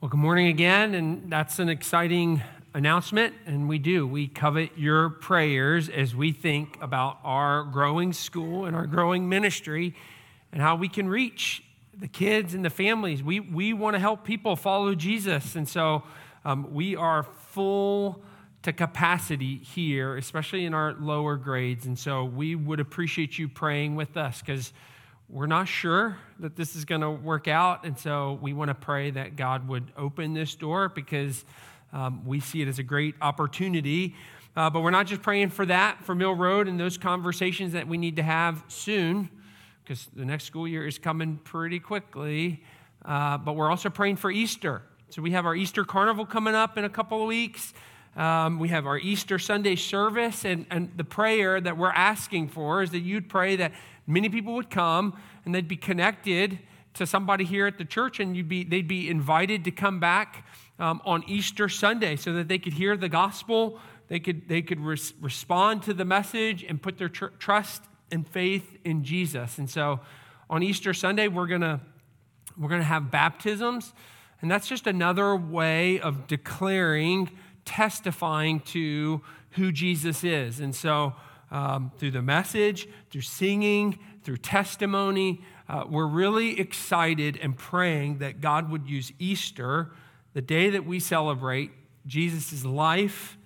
Well, good morning again, and that's an exciting announcement, and we do. We covet your prayers as we think about our growing school and our growing ministry and how we can reach the kids and the families. We, we want to help people follow Jesus, and so um, we are full to capacity here, especially in our lower grades, and so we would appreciate you praying with us because we're not sure that this is going to work out. And so we want to pray that God would open this door because um, we see it as a great opportunity. Uh, but we're not just praying for that, for Mill Road and those conversations that we need to have soon, because the next school year is coming pretty quickly. Uh, but we're also praying for Easter. So we have our Easter Carnival coming up in a couple of weeks. Um, we have our Easter Sunday service, and, and the prayer that we're asking for is that you'd pray that many people would come and they'd be connected to somebody here at the church, and you'd be, they'd be invited to come back um, on Easter Sunday so that they could hear the gospel, they could, they could res- respond to the message, and put their tr- trust and faith in Jesus. And so on Easter Sunday, we're going to we're going to have baptisms, and that's just another way of declaring, testifying to who Jesus is. And so um, through the message, through singing, through testimony. Uh, we're really excited and praying that God would use Easter, the day that we celebrate Jesus' life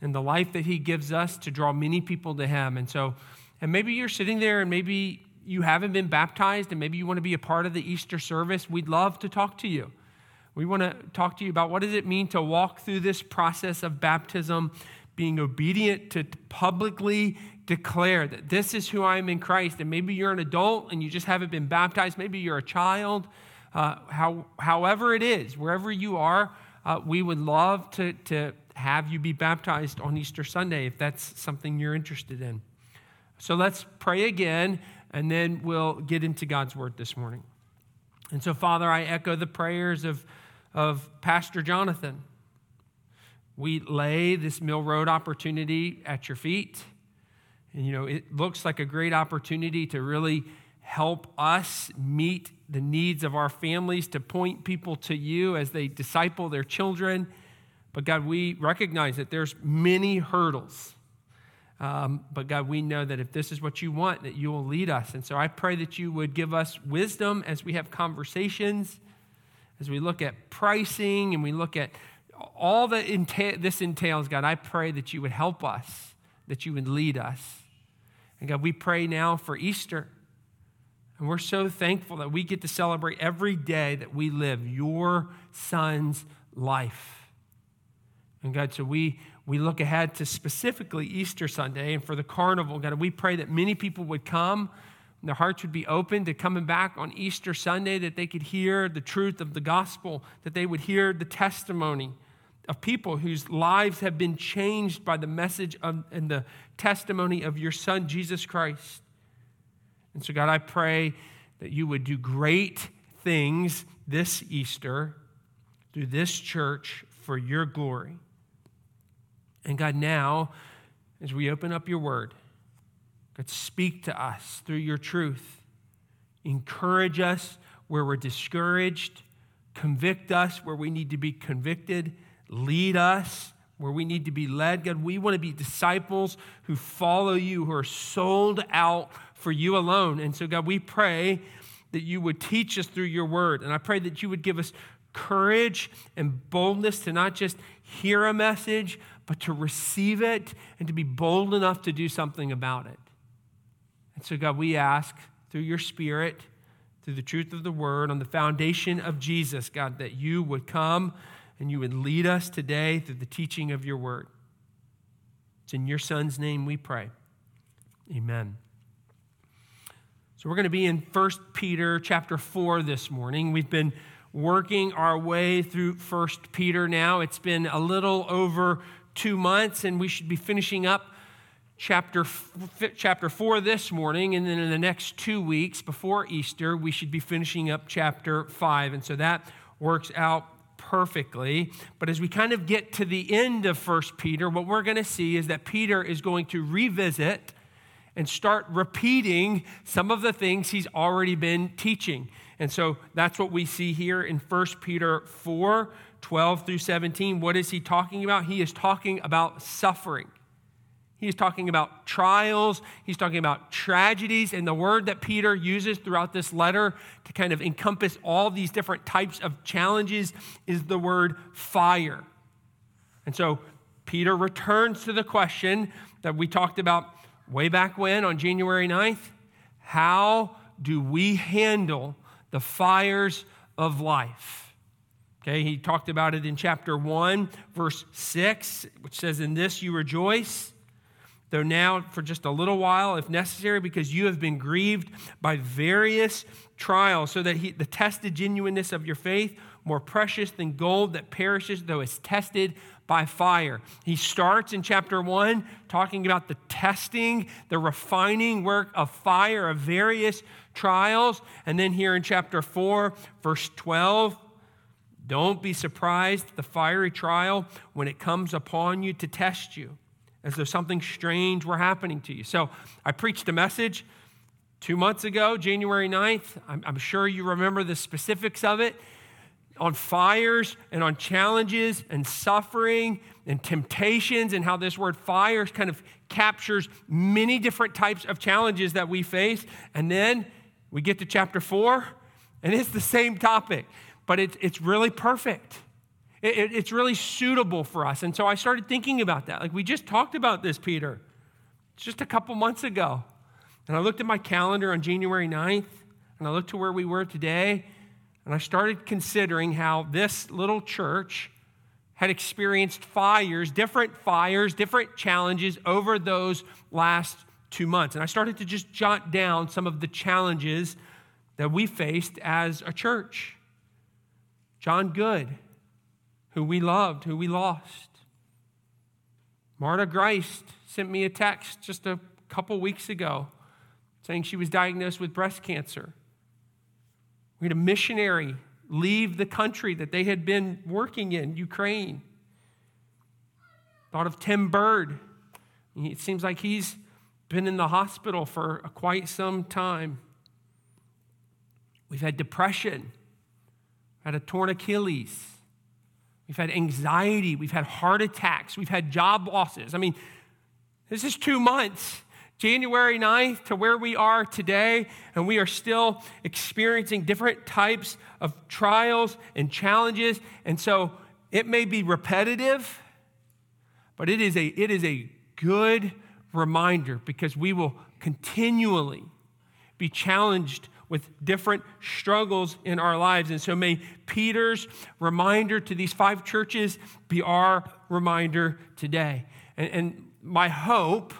and the life that he gives us to draw many people to him. And so, and maybe you're sitting there and maybe you haven't been baptized and maybe you want to be a part of the Easter service. We'd love to talk to you. We want to talk to you about what does it mean to walk through this process of baptism being obedient to publicly declare that this is who I am in Christ. And maybe you're an adult and you just haven't been baptized. Maybe you're a child. Uh, how, however it is, wherever you are, uh, we would love to, to have you be baptized on Easter Sunday if that's something you're interested in. So let's pray again, and then we'll get into God's word this morning. And so, Father, I echo the prayers of, of Pastor Jonathan. We lay this Mill Road opportunity at your feet. And, you know, it looks like a great opportunity to really help us meet the needs of our families, to point people to you as they disciple their children. But God, we recognize that there's many hurdles. Um, but God, we know that if this is what you want, that you will lead us. And so I pray that you would give us wisdom as we have conversations, as we look at pricing and we look at all that enta- this entails, God, I pray that you would help us, that you would lead us. And God, we pray now for Easter. And we're so thankful that we get to celebrate every day that we live your son's life. And God, so we, we look ahead to specifically Easter Sunday and for the carnival. God, we pray that many people would come and their hearts would be open to coming back on Easter Sunday, that they could hear the truth of the gospel, that they would hear the testimony of people whose lives have been changed by the message of, and the testimony of your Son, Jesus Christ. And so, God, I pray that you would do great things this Easter through this church for your glory. And God, now, as we open up your word, God, speak to us through your truth. Encourage us where we're discouraged, convict us where we need to be convicted lead us where we need to be led. God, we want to be disciples who follow you, who are sold out for you alone. And so, God, we pray that you would teach us through your word. And I pray that you would give us courage and boldness to not just hear a message, but to receive it and to be bold enough to do something about it. And so, God, we ask through your spirit, through the truth of the word, on the foundation of Jesus, God, that you would come and you would lead us today through the teaching of your word. It's in your son's name we pray. Amen. So we're going to be in 1 Peter chapter 4 this morning. We've been working our way through 1 Peter now. It's been a little over 2 months and we should be finishing up chapter chapter 4 this morning and then in the next 2 weeks before Easter we should be finishing up chapter 5 and so that works out perfectly. But as we kind of get to the end of First Peter, what we're going to see is that Peter is going to revisit and start repeating some of the things he's already been teaching. And so that's what we see here in 1 Peter 4 12 through 17. What is he talking about? He is talking about suffering. He's talking about trials. He's talking about tragedies. And the word that Peter uses throughout this letter to kind of encompass all these different types of challenges is the word fire. And so Peter returns to the question that we talked about way back when on January 9th How do we handle the fires of life? Okay, he talked about it in chapter 1, verse 6, which says, In this you rejoice though now for just a little while, if necessary, because you have been grieved by various trials, so that he, the tested genuineness of your faith, more precious than gold that perishes, though it's tested by fire. He starts in chapter one talking about the testing, the refining work of fire of various trials. And then here in chapter four, verse 12, don't be surprised at the fiery trial when it comes upon you to test you as though something strange were happening to you. So I preached a message two months ago, January 9th. I'm, I'm, sure you remember the specifics of it on fires and on challenges and suffering and temptations, and how this word fires kind of captures many different types of challenges that we face. And then we get to chapter four, and it's the same topic, but it's, it's really perfect. It, it, it's really suitable for us. And so I started thinking about that. Like we just talked about this, Peter, just a couple months ago. And I looked at my calendar on January 9th, and I looked to where we were today, and I started considering how this little church had experienced fires, different fires, different challenges over those last two months. And I started to just jot down some of the challenges that we faced as a church. John Good who we loved, who we lost. Marta Geist sent me a text just a couple weeks ago saying she was diagnosed with breast cancer. We had a missionary leave the country that they had been working in, Ukraine. Thought of Tim Bird. It seems like he's been in the hospital for quite some time. We've had depression, had a torn Achilles. We've had anxiety. We've had heart attacks. We've had job losses. I mean, this is two months, January 9th to where we are today, and we are still experiencing different types of trials and challenges. And so it may be repetitive, but it is a, it is a good reminder because we will continually be challenged with different struggles in our lives. And so may Peter's reminder to these five churches be our reminder today. And, and my hope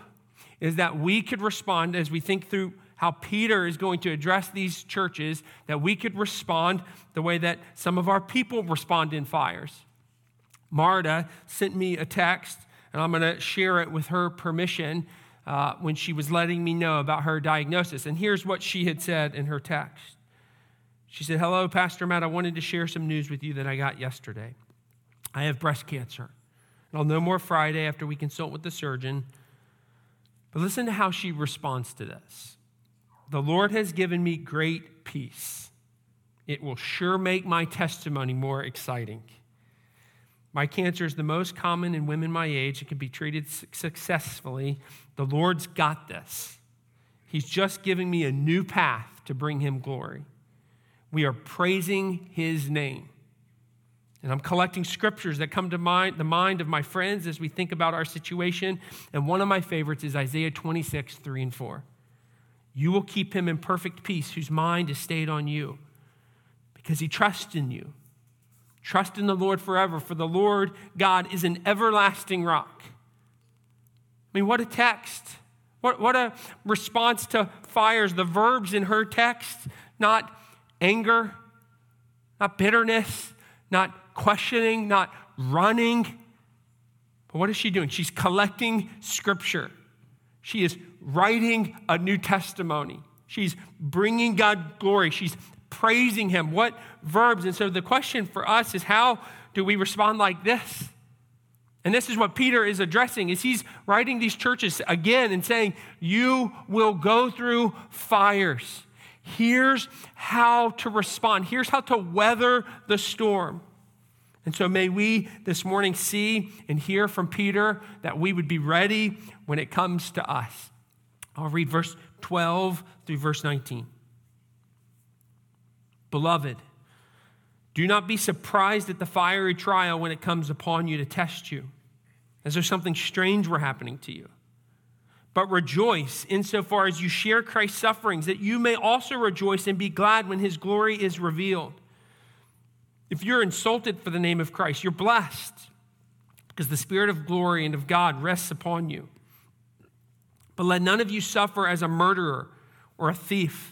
is that we could respond as we think through how Peter is going to address these churches, that we could respond the way that some of our people respond in fires. Marta sent me a text, and I'm going to share it with her permission uh, when she was letting me know about her diagnosis. And here's what she had said in her text She said, Hello, Pastor Matt. I wanted to share some news with you that I got yesterday. I have breast cancer. And I'll know more Friday after we consult with the surgeon. But listen to how she responds to this. The Lord has given me great peace. It will sure make my testimony more exciting. My cancer is the most common in women my age. It can be treated successfully. The Lord's got this. He's just giving me a new path to bring him glory. We are praising his name. And I'm collecting scriptures that come to mind, the mind of my friends as we think about our situation. And one of my favorites is Isaiah 26, 3 and 4. You will keep him in perfect peace, whose mind is stayed on you, because he trusts in you. Trust in the Lord forever, for the Lord God is an everlasting rock. I mean, what a text. What, what a response to fires. The verbs in her text, not anger, not bitterness, not questioning, not running. But what is she doing? She's collecting scripture. She is writing a new testimony. She's bringing God glory. She's praising Him. What verbs? And so the question for us is how do we respond like this? And this is what Peter is addressing is he's writing these churches again and saying, "You will go through fires. Here's how to respond. Here's how to weather the storm." And so may we this morning see and hear from Peter that we would be ready when it comes to us. I'll read verse 12 through verse 19. Beloved, do not be surprised at the fiery trial when it comes upon you to test you, as though something strange were happening to you. But rejoice insofar as you share Christ's sufferings, that you may also rejoice and be glad when his glory is revealed. If you're insulted for the name of Christ, you're blessed because the Spirit of glory and of God rests upon you. But let none of you suffer as a murderer or a thief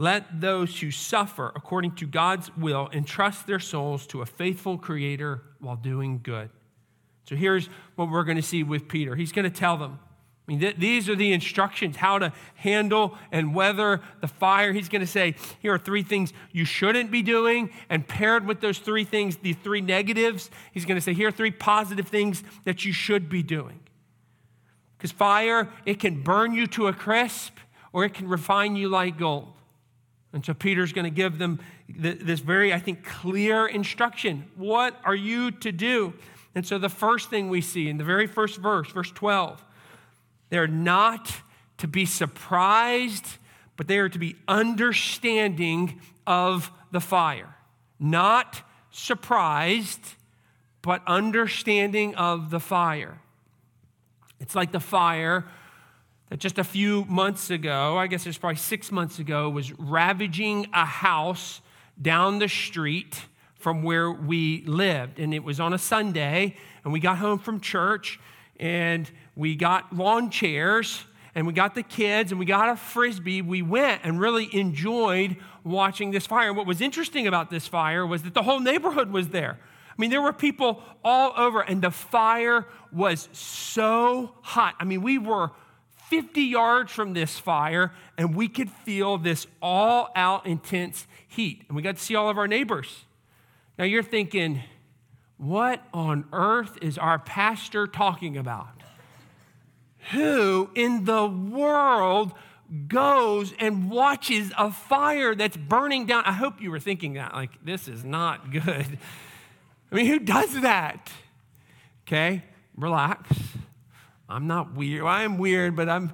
let those who suffer according to God's will entrust their souls to a faithful creator while doing good. So here's what we're going to see with Peter. He's going to tell them I mean, th- these are the instructions how to handle and weather the fire. He's going to say, here are three things you shouldn't be doing. And paired with those three things, the three negatives, he's going to say, here are three positive things that you should be doing. Because fire, it can burn you to a crisp or it can refine you like gold. And so Peter's going to give them this very, I think, clear instruction. What are you to do? And so the first thing we see in the very first verse, verse 12, they're not to be surprised, but they are to be understanding of the fire. Not surprised, but understanding of the fire. It's like the fire that just a few months ago, I guess it's probably six months ago, was ravaging a house down the street from where we lived. And it was on a Sunday, and we got home from church, and we got lawn chairs and we got the kids and we got a frisbee. We went and really enjoyed watching this fire. And what was interesting about this fire was that the whole neighborhood was there. I mean, there were people all over, and the fire was so hot. I mean, we were 50 yards from this fire, and we could feel this all out intense heat. And we got to see all of our neighbors. Now, you're thinking, what on earth is our pastor talking about? Who in the world goes and watches a fire that's burning down? I hope you were thinking that, like, this is not good. I mean, who does that? Okay, relax. I'm not weird. I am weird, but I'm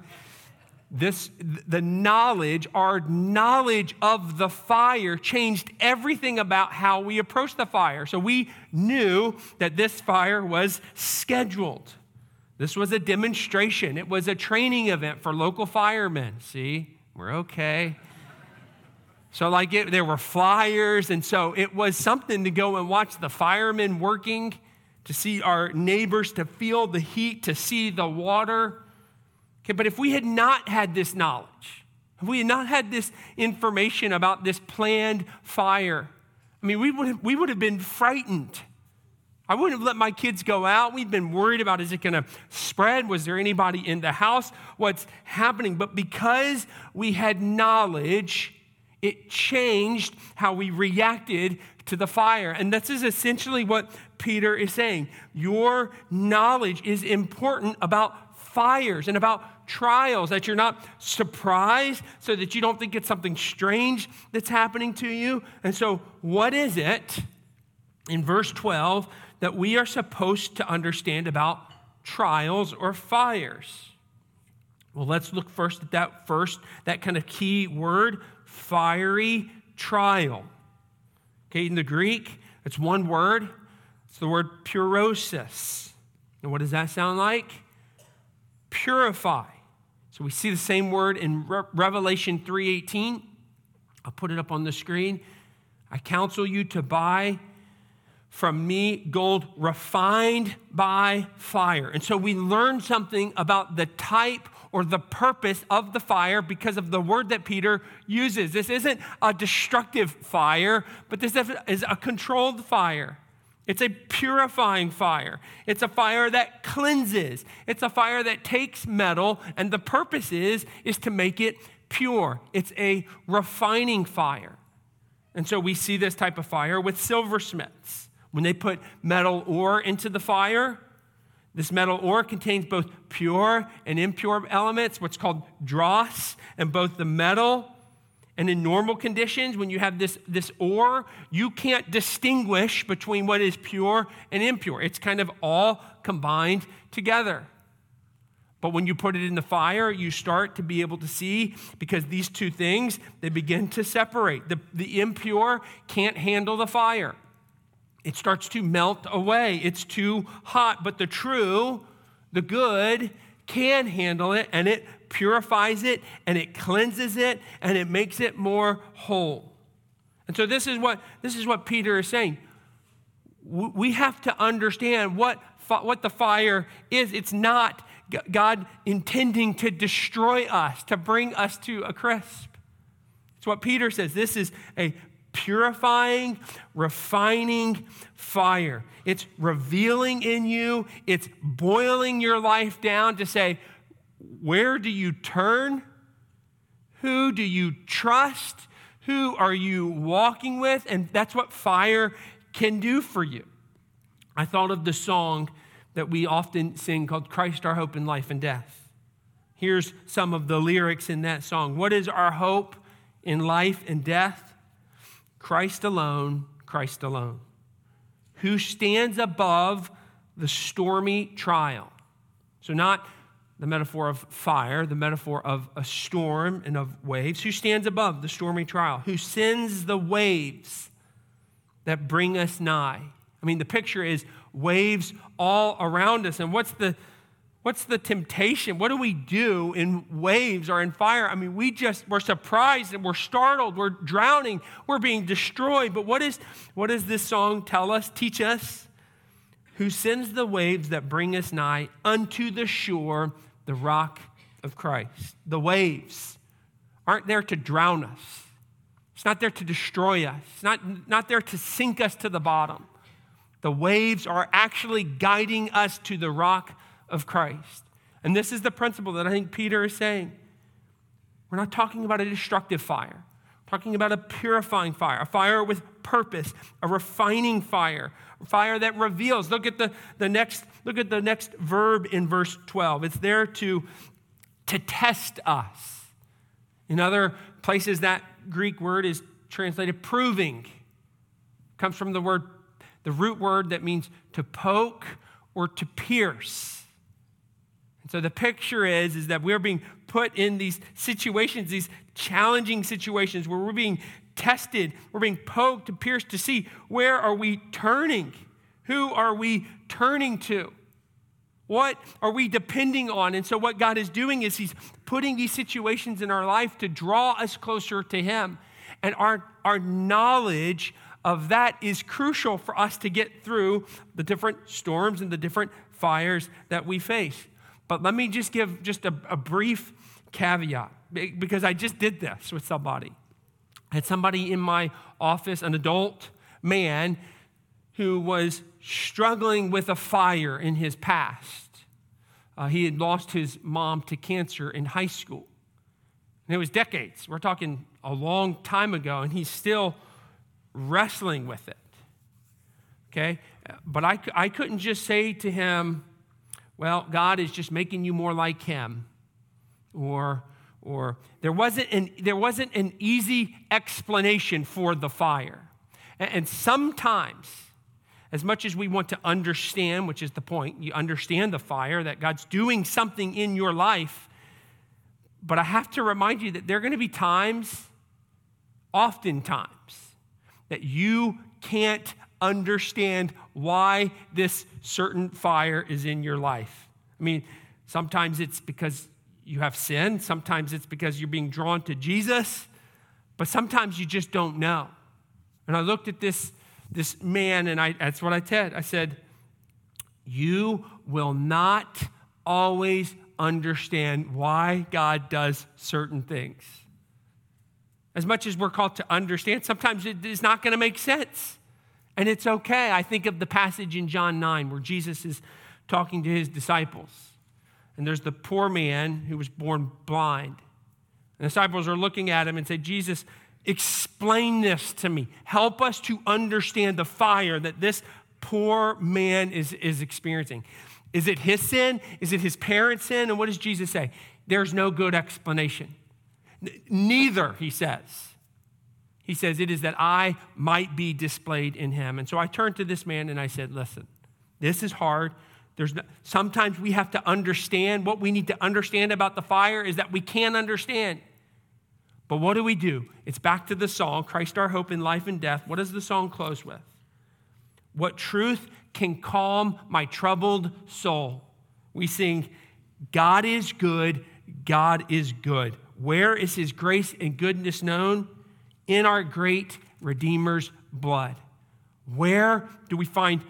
this the knowledge our knowledge of the fire changed everything about how we approached the fire. So we knew that this fire was scheduled. This was a demonstration. It was a training event for local firemen. See? We're okay. So like it, there were flyers and so it was something to go and watch the firemen working to see our neighbors to feel the heat to see the water Okay, but if we had not had this knowledge, if we had not had this information about this planned fire, I mean, we would have, we would have been frightened. I wouldn't have let my kids go out. We'd been worried about is it going to spread? Was there anybody in the house? What's happening? But because we had knowledge, it changed how we reacted to the fire. And this is essentially what Peter is saying. Your knowledge is important about fires and about trials, that you're not surprised, so that you don't think it's something strange that's happening to you. And so, what is it in verse 12 that we are supposed to understand about trials or fires? Well, let's look first at that first, that kind of key word, fiery trial. Okay, in the Greek, it's one word. It's the word purosis. And what does that sound like? Purify. So we see the same word in Re- Revelation 3:18. I'll put it up on the screen. I counsel you to buy from me gold refined by fire. And so we learn something about the type or the purpose of the fire because of the word that Peter uses. This isn't a destructive fire, but this is a controlled fire. It's a purifying fire. It's a fire that cleanses. It's a fire that takes metal, and the purpose is, is to make it pure. It's a refining fire. And so we see this type of fire with silversmiths. When they put metal ore into the fire, this metal ore contains both pure and impure elements, what's called dross, and both the metal and in normal conditions, when you have this, this ore, you can't distinguish between what is pure and impure. It's kind of all combined together. But when you put it in the fire, you start to be able to see because these two things, they begin to separate. The, the impure can't handle the fire. It starts to melt away. It's too hot. But the true, the good, can handle it and it purifies it and it cleanses it and it makes it more whole. And so this is what this is what Peter is saying. We have to understand what what the fire is. It's not God intending to destroy us, to bring us to a crisp. It's what Peter says. This is a purifying, refining fire. It's revealing in you, it's boiling your life down to say, where do you turn? Who do you trust? Who are you walking with? And that's what fire can do for you. I thought of the song that we often sing called Christ, our hope in life and death. Here's some of the lyrics in that song. What is our hope in life and death? Christ alone, Christ alone, who stands above the stormy trial. So, not the metaphor of fire, the metaphor of a storm and of waves, who stands above the stormy trial, who sends the waves that bring us nigh. I mean, the picture is waves all around us. And what's the what's the temptation? What do we do in waves or in fire? I mean, we just we're surprised and we're startled, we're drowning, we're being destroyed. But what is what does this song tell us, teach us? Who sends the waves that bring us nigh unto the shore the rock of Christ. The waves aren't there to drown us. It's not there to destroy us. It's not, not there to sink us to the bottom. The waves are actually guiding us to the rock of Christ. And this is the principle that I think Peter is saying. We're not talking about a destructive fire. We're talking about a purifying fire, a fire with purpose, a refining fire, a fire that reveals. Look at the, the next, look at the next verb in verse 12. It's there to, to test us. In other places, that Greek word is translated proving. It comes from the word, the root word that means to poke or to pierce. So the picture is, is that we're being put in these situations, these challenging situations where we're being tested, we're being poked pierced to see where are we turning? Who are we turning to? What are we depending on? And so, what God is doing is He's putting these situations in our life to draw us closer to Him. And our, our knowledge of that is crucial for us to get through the different storms and the different fires that we face. But let me just give just a, a brief caveat because I just did this with somebody. I had somebody in my office, an adult man, who was struggling with a fire in his past. Uh, he had lost his mom to cancer in high school. And it was decades. We're talking a long time ago, and he's still wrestling with it. Okay? But I, I couldn't just say to him, well, God is just making you more like him. Or, or there wasn't an, there wasn't an easy explanation for the fire. And, and sometimes, as much as we want to understand, which is the point, you understand the fire, that God's doing something in your life. But I have to remind you that there are going to be times, oftentimes, that you can't understand why this certain fire is in your life. I mean, sometimes it's because you have sin, sometimes it's because you're being drawn to Jesus, but sometimes you just don't know. And I looked at this, this man, and I, that's what I said. I said, You will not always understand why God does certain things. As much as we're called to understand, sometimes it is not going to make sense. And it's okay. I think of the passage in John 9 where Jesus is talking to his disciples. And there's the poor man who was born blind. The disciples are looking at him and say, Jesus, explain this to me. Help us to understand the fire that this poor man is, is experiencing. Is it his sin? Is it his parents' sin? And what does Jesus say? There's no good explanation. Neither, he says. He says, It is that I might be displayed in him. And so I turned to this man and I said, Listen, this is hard. There's no, sometimes we have to understand what we need to understand about the fire is that we can't understand. But what do we do? It's back to the song, Christ our hope in life and death. What does the song close with? What truth can calm my troubled soul? We sing, God is good, God is good. Where is his grace and goodness known? In our great Redeemer's blood. Where do we find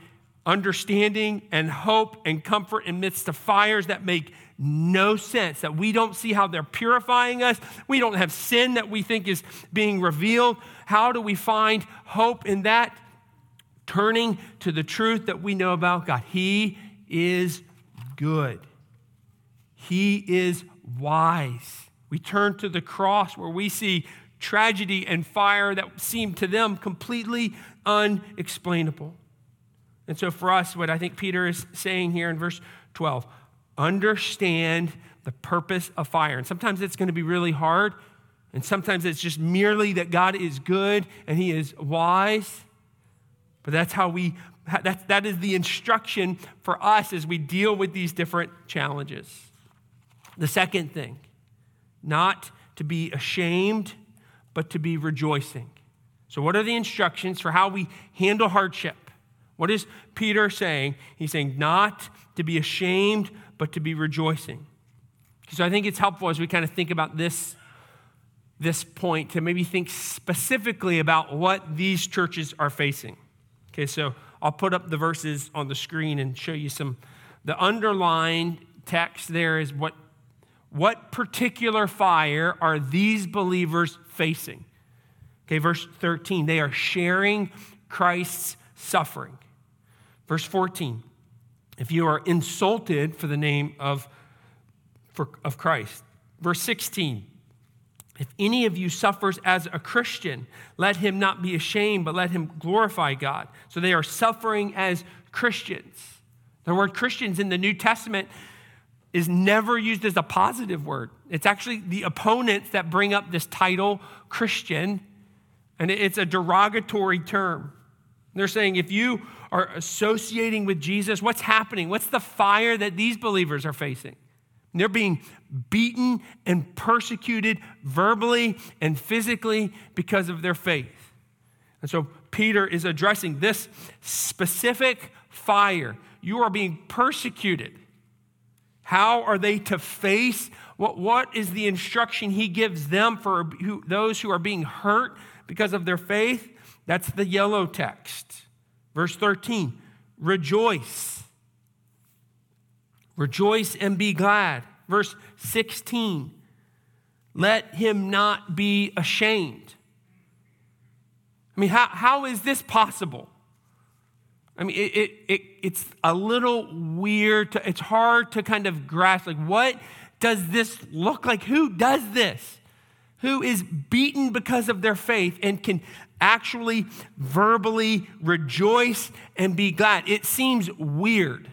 understanding and hope and comfort amidst the fires that make no sense, that we don't see how they're purifying us? We don't have sin that we think is being revealed. How do we find hope in that? Turning to the truth that we know about God. He is good, He is wise. We turn to the cross where we see tragedy and fire that seem to them completely unexplainable. And so, for us, what I think Peter is saying here in verse 12 understand the purpose of fire. And sometimes it's going to be really hard, and sometimes it's just merely that God is good and He is wise. But that's how we, that, that is the instruction for us as we deal with these different challenges. The second thing not to be ashamed, but to be rejoicing. So, what are the instructions for how we handle hardship? What is Peter saying? He's saying not to be ashamed, but to be rejoicing. So, I think it's helpful as we kind of think about this, this point to maybe think specifically about what these churches are facing. Okay, so I'll put up the verses on the screen and show you some. The underlined text there is what what particular fire are these believers facing? Okay, verse 13, they are sharing Christ's suffering. Verse 14, if you are insulted for the name of, for, of Christ. Verse 16, if any of you suffers as a Christian, let him not be ashamed, but let him glorify God. So they are suffering as Christians. The word Christians in the New Testament is never used as a positive word. It's actually the opponents that bring up this title, Christian, and it's a derogatory term. They're saying if you are associating with Jesus, what's happening? What's the fire that these believers are facing? they're being beaten and persecuted verbally and physically because of their faith. And so Peter is addressing this specific fire. You are being persecuted how are they to face? What, what is the instruction he gives them for who, those who are being hurt because of their faith? That's the yellow text. Verse 13 Rejoice. Rejoice and be glad. Verse 16 Let him not be ashamed. I mean, how, how is this possible? I mean, it, it, it, it's a little weird. To, it's hard to kind of grasp. Like, what does this look like? Who does this? Who is beaten because of their faith and can actually verbally rejoice and be glad? It seems weird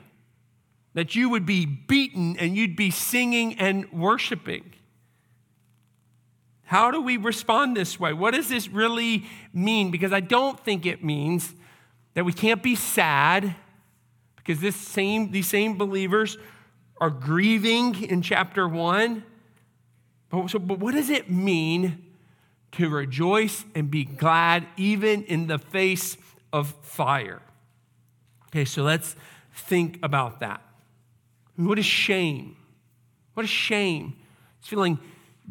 that you would be beaten and you'd be singing and worshiping. How do we respond this way? What does this really mean? Because I don't think it means that we can't be sad because this same, these same believers are grieving in chapter one. But, so, but what does it mean to rejoice and be glad even in the face of fire? Okay, so let's think about that. What is shame? What is shame? It's feeling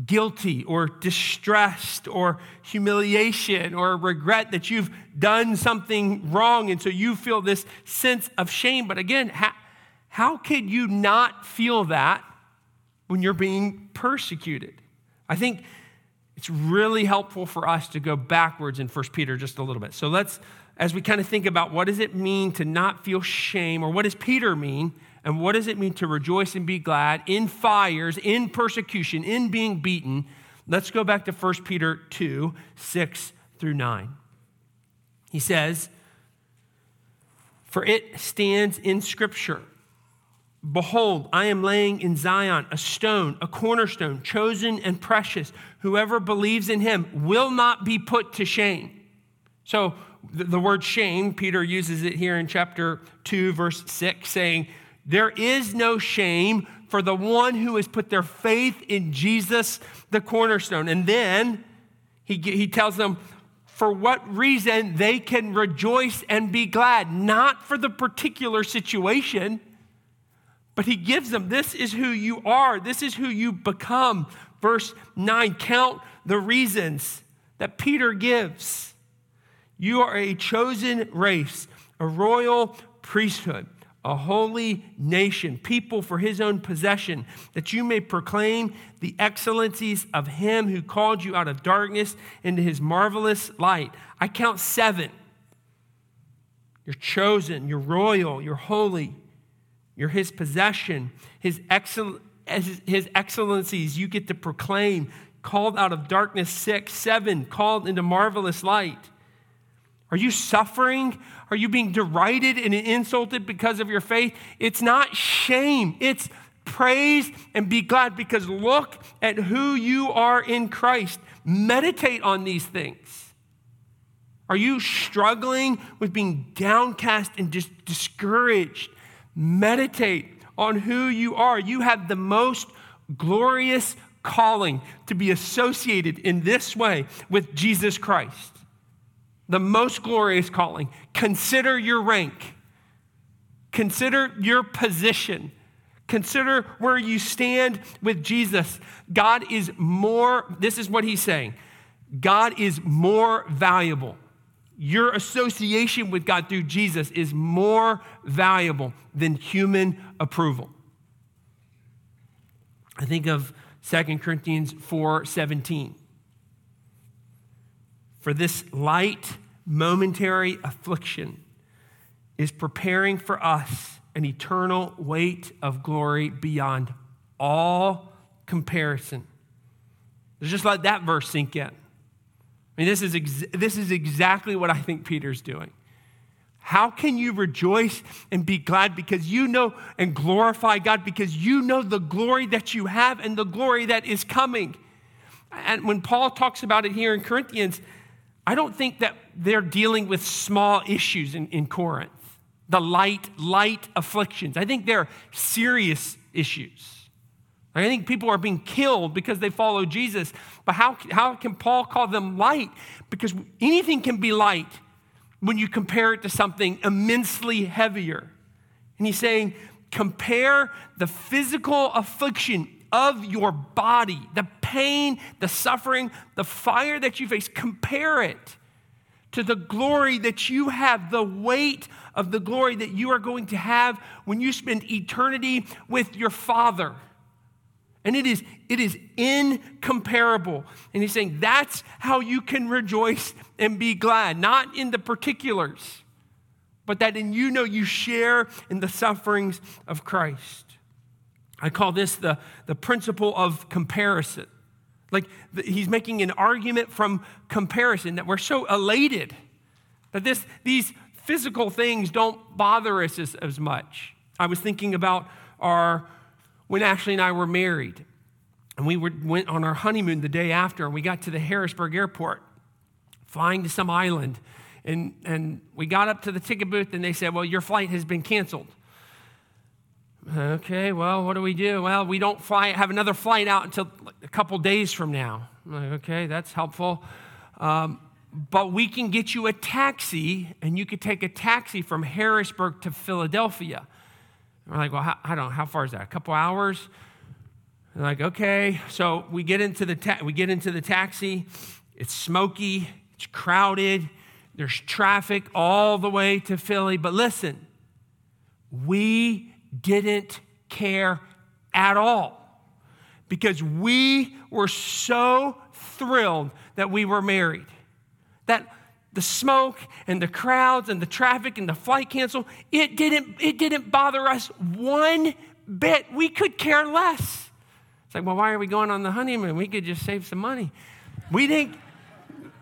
guilty or distressed or humiliation or regret that you've done something wrong. And so you feel this sense of shame. But again, how, how could you not feel that when you're being persecuted. I think it's really helpful for us to go backwards in 1 Peter just a little bit. So let's, as we kind of think about what does it mean to not feel shame, or what does Peter mean, and what does it mean to rejoice and be glad in fires, in persecution, in being beaten, let's go back to 1 Peter 2 6 through 9. He says, For it stands in Scripture. Behold, I am laying in Zion a stone, a cornerstone, chosen and precious. Whoever believes in him will not be put to shame. So, the word shame, Peter uses it here in chapter 2, verse 6, saying, There is no shame for the one who has put their faith in Jesus, the cornerstone. And then he, he tells them, for what reason they can rejoice and be glad, not for the particular situation but he gives them this is who you are, this is who you become. Verse 9 count the reasons that Peter gives. You are a chosen race, a royal priesthood, a holy nation, people for his own possession, that you may proclaim the excellencies of him who called you out of darkness into his marvelous light. I count seven. You're chosen, you're royal, you're holy. You're his possession, his, excel- his excellencies you get to proclaim, called out of darkness, six, seven, called into marvelous light. Are you suffering? Are you being derided and insulted because of your faith? It's not shame, it's praise and be glad because look at who you are in Christ. Meditate on these things. Are you struggling with being downcast and just discouraged? Meditate on who you are. You have the most glorious calling to be associated in this way with Jesus Christ. The most glorious calling. Consider your rank, consider your position. Consider where you stand with Jesus. God is more, this is what he's saying God is more valuable your association with God through Jesus is more valuable than human approval. I think of 2 Corinthians 4 17. For this light, momentary affliction is preparing for us an eternal weight of glory beyond all comparison. Just let that verse sink in. I mean, this is, ex- this is exactly what I think Peter's doing. How can you rejoice and be glad because you know and glorify God because you know the glory that you have and the glory that is coming? And when Paul talks about it here in Corinthians, I don't think that they're dealing with small issues in, in Corinth, the light, light afflictions. I think they're serious issues. I think people are being killed because they follow Jesus. But how, how can Paul call them light? Because anything can be light when you compare it to something immensely heavier. And he's saying, compare the physical affliction of your body, the pain, the suffering, the fire that you face, compare it to the glory that you have, the weight of the glory that you are going to have when you spend eternity with your Father. And it is, it is incomparable. And he's saying that's how you can rejoice and be glad, not in the particulars, but that in you know you share in the sufferings of Christ. I call this the, the principle of comparison. Like the, he's making an argument from comparison that we're so elated that this, these physical things don't bother us as, as much. I was thinking about our when Ashley and I were married. And we were, went on our honeymoon the day after, and we got to the Harrisburg airport, flying to some island. And, and we got up to the ticket booth, and they said, Well, your flight has been canceled. Okay, well, what do we do? Well, we don't fly, have another flight out until a couple days from now. Like, okay, that's helpful. Um, but we can get you a taxi, and you could take a taxi from Harrisburg to Philadelphia. We're like, well, how, I don't know, how far is that? A couple hours? We're like, okay. So we get into the ta- we get into the taxi. It's smoky. It's crowded. There's traffic all the way to Philly. But listen, we didn't care at all because we were so thrilled that we were married. That the smoke and the crowds and the traffic and the flight cancel, it didn't, it didn't bother us one bit. We could care less. It's like, well, why are we going on the honeymoon? We could just save some money. We didn't,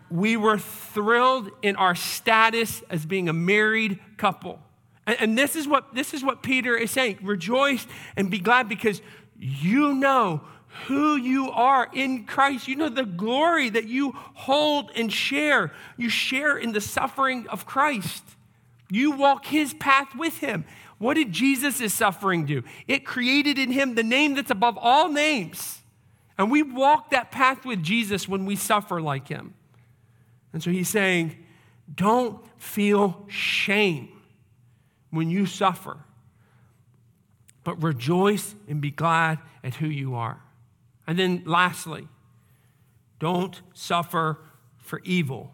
we were thrilled in our status as being a married couple. And, and this is what this is what Peter is saying. Rejoice and be glad because you know who you are in Christ. You know the glory that you hold and share. You share in the suffering of Christ. You walk his path with him. What did Jesus' suffering do? It created in him the name that's above all names. And we walk that path with Jesus when we suffer like him. And so he's saying, don't feel shame when you suffer, but rejoice and be glad at who you are. And then lastly, don't suffer for evil,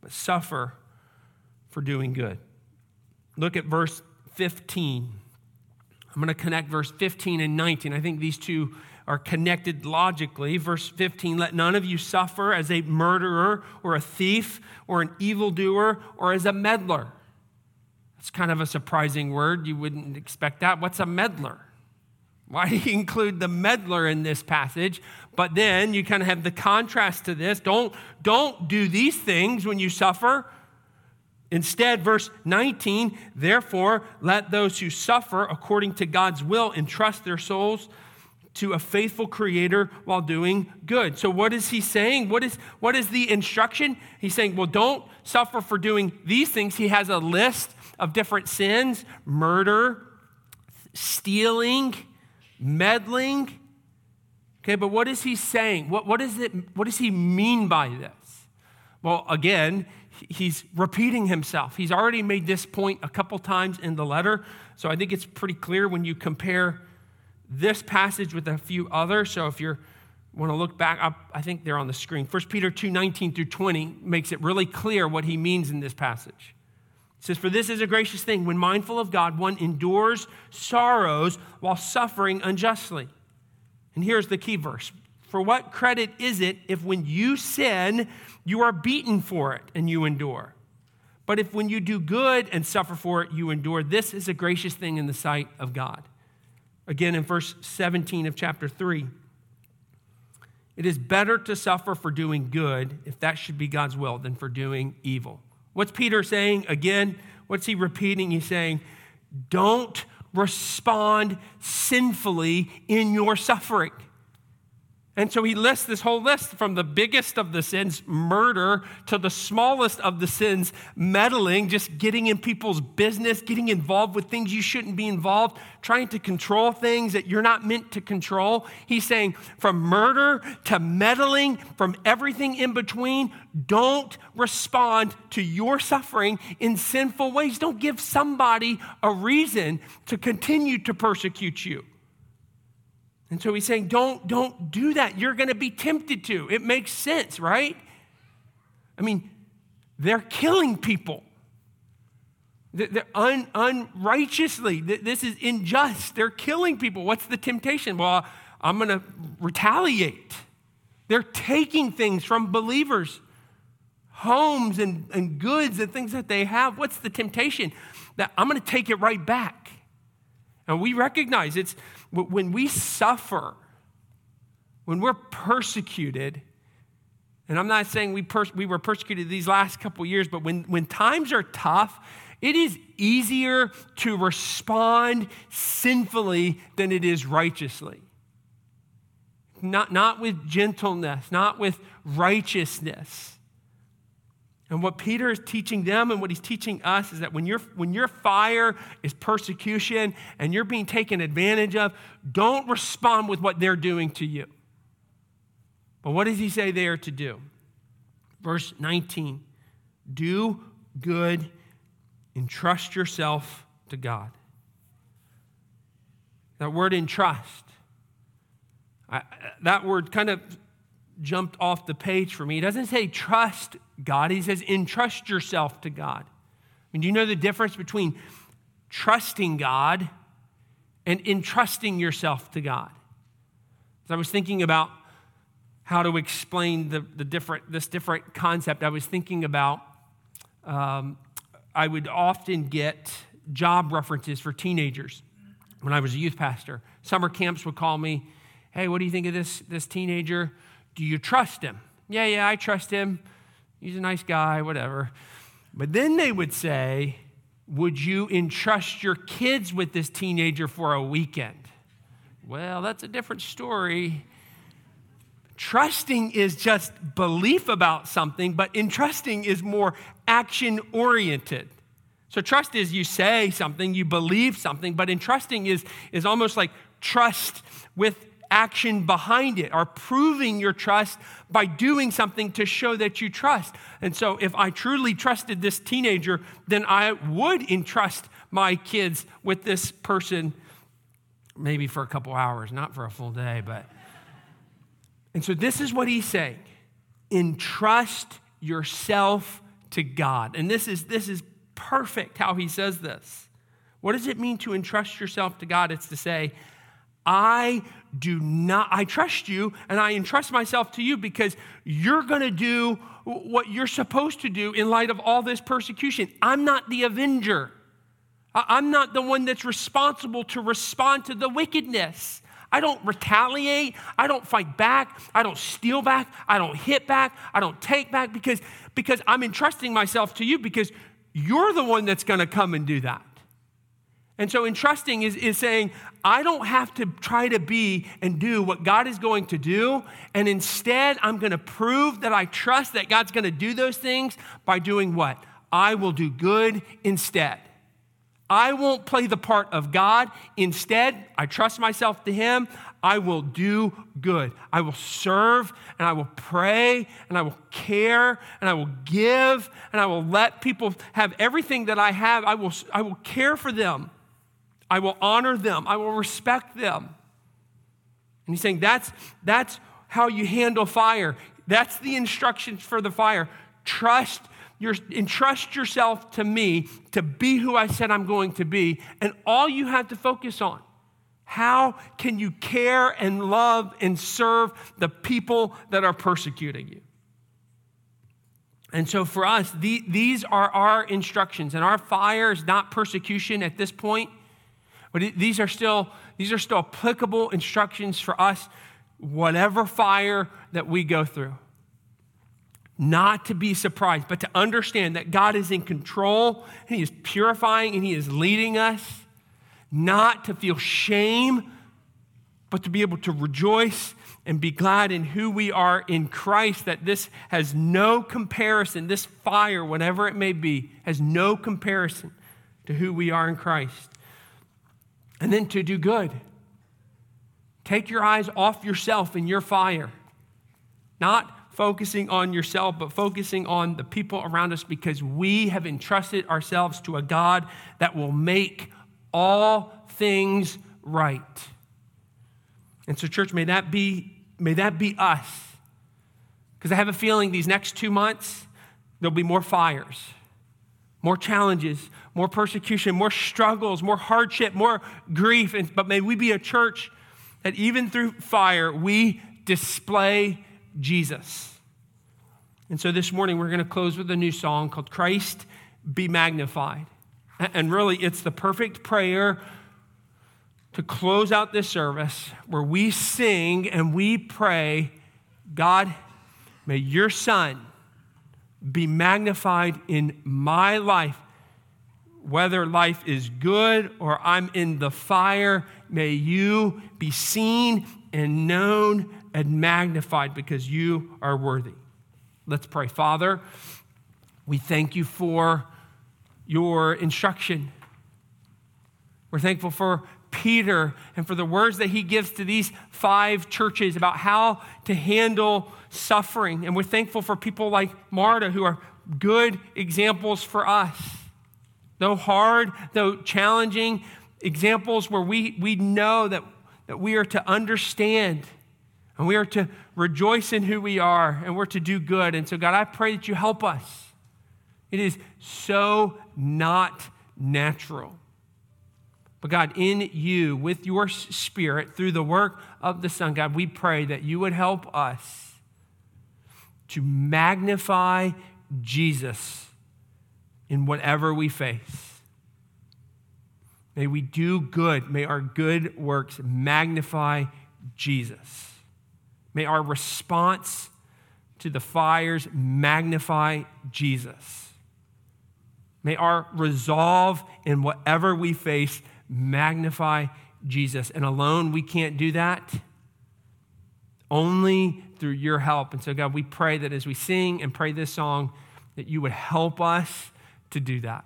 but suffer for doing good. Look at verse 15. I'm going to connect verse 15 and 19. I think these two are connected logically. Verse 15 let none of you suffer as a murderer or a thief or an evildoer or as a meddler. It's kind of a surprising word. You wouldn't expect that. What's a meddler? Why do you include the meddler in this passage? But then you kind of have the contrast to this. Don't, don't do these things when you suffer. Instead, verse 19, therefore, let those who suffer according to God's will entrust their souls to a faithful creator while doing good. So, what is he saying? What is, what is the instruction? He's saying, well, don't suffer for doing these things. He has a list of different sins murder, stealing, meddling. Okay, but what is he saying? What, what, is it, what does he mean by this? Well, again, he's repeating himself. He's already made this point a couple times in the letter. So I think it's pretty clear when you compare this passage with a few others. So if you want to look back, I, I think they're on the screen. 1 Peter 2 19 through 20 makes it really clear what he means in this passage. It says, For this is a gracious thing. When mindful of God, one endures sorrows while suffering unjustly. And here's the key verse For what credit is it if when you sin, you are beaten for it and you endure. But if when you do good and suffer for it, you endure, this is a gracious thing in the sight of God. Again, in verse 17 of chapter 3, it is better to suffer for doing good, if that should be God's will, than for doing evil. What's Peter saying? Again, what's he repeating? He's saying, don't respond sinfully in your suffering. And so he lists this whole list from the biggest of the sins, murder, to the smallest of the sins, meddling, just getting in people's business, getting involved with things you shouldn't be involved, trying to control things that you're not meant to control. He's saying from murder to meddling, from everything in between, don't respond to your suffering in sinful ways. Don't give somebody a reason to continue to persecute you. And so he's saying, don't, don't do that. You're going to be tempted to. It makes sense, right? I mean, they're killing people. They're un, unrighteously. This is unjust. They're killing people. What's the temptation? Well, I'm going to retaliate. They're taking things from believers, homes and, and goods and things that they have. What's the temptation? That I'm going to take it right back. And we recognize it's when we suffer, when we're persecuted, and I'm not saying we, pers- we were persecuted these last couple years, but when, when times are tough, it is easier to respond sinfully than it is righteously. Not, not with gentleness, not with righteousness. And what Peter is teaching them and what he's teaching us is that when, you when your fire is persecution and you're being taken advantage of, don't respond with what they're doing to you. But what does he say they are to do? Verse 19 do good, entrust yourself to God. That word entrust, I, that word kind of jumped off the page for me. He doesn't say trust God, he says entrust yourself to God. I mean, do you know the difference between trusting God and entrusting yourself to God? As I was thinking about how to explain the, the different, this different concept, I was thinking about um, I would often get job references for teenagers when I was a youth pastor. Summer camps would call me, hey, what do you think of this, this teenager? Do you trust him? Yeah, yeah, I trust him. He's a nice guy, whatever. But then they would say, would you entrust your kids with this teenager for a weekend? Well, that's a different story. Trusting is just belief about something, but entrusting is more action oriented. So, trust is you say something, you believe something, but entrusting is, is almost like trust with action behind it, or proving your trust by doing something to show that you trust. And so, if I truly trusted this teenager, then I would entrust my kids with this person, maybe for a couple hours, not for a full day, but. And so this is what he's saying entrust yourself to God. And this is, this is perfect how he says this. What does it mean to entrust yourself to God? It's to say, I do not, I trust you and I entrust myself to you because you're going to do what you're supposed to do in light of all this persecution. I'm not the avenger. I'm not the one that's responsible to respond to the wickedness. I don't retaliate. I don't fight back. I don't steal back. I don't hit back. I don't take back because, because I'm entrusting myself to you because you're the one that's going to come and do that. And so, entrusting is, is saying, I don't have to try to be and do what God is going to do. And instead, I'm going to prove that I trust that God's going to do those things by doing what? I will do good instead. I won't play the part of God. Instead, I trust myself to Him. I will do good. I will serve and I will pray and I will care and I will give and I will let people have everything that I have. I will, I will care for them. I will honor them. I will respect them. And he's saying that's, that's how you handle fire. That's the instructions for the fire. Trust your, entrust yourself to me to be who I said I'm going to be, and all you have to focus on. How can you care and love and serve the people that are persecuting you? And so for us, the, these are our instructions, and our fire is not persecution at this point, but these are still these are still applicable instructions for us, whatever fire that we go through not to be surprised, but to understand that God is in control and He is purifying and He is leading us, not to feel shame, but to be able to rejoice and be glad in who we are in Christ, that this has no comparison, this fire, whatever it may be, has no comparison to who we are in Christ. And then to do good. Take your eyes off yourself and your fire, not focusing on yourself, but focusing on the people around us because we have entrusted ourselves to a God that will make all things right. And so, church, may that be, may that be us. Because I have a feeling these next two months, there'll be more fires, more challenges, more persecution, more struggles, more hardship, more grief. But may we be a church that even through fire, we display Jesus. And so this morning we're going to close with a new song called Christ Be Magnified. And really, it's the perfect prayer to close out this service where we sing and we pray, God, may your Son be magnified in my life. Whether life is good or I'm in the fire, may you be seen and known and magnified because you are worthy. Let's pray. Father, we thank you for your instruction. We're thankful for Peter and for the words that he gives to these five churches about how to handle suffering. And we're thankful for people like Marta who are good examples for us. Though hard, though challenging, examples where we, we know that, that we are to understand and we are to rejoice in who we are and we're to do good. And so, God, I pray that you help us. It is so not natural. But God, in you, with your spirit, through the work of the Son, God, we pray that you would help us to magnify Jesus in whatever we face. May we do good. May our good works magnify Jesus. May our response to the fires magnify Jesus. May our resolve in whatever we face magnify Jesus. And alone, we can't do that. Only through your help. And so, God, we pray that as we sing and pray this song, that you would help us to do that.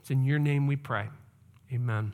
It's in your name we pray. Amen.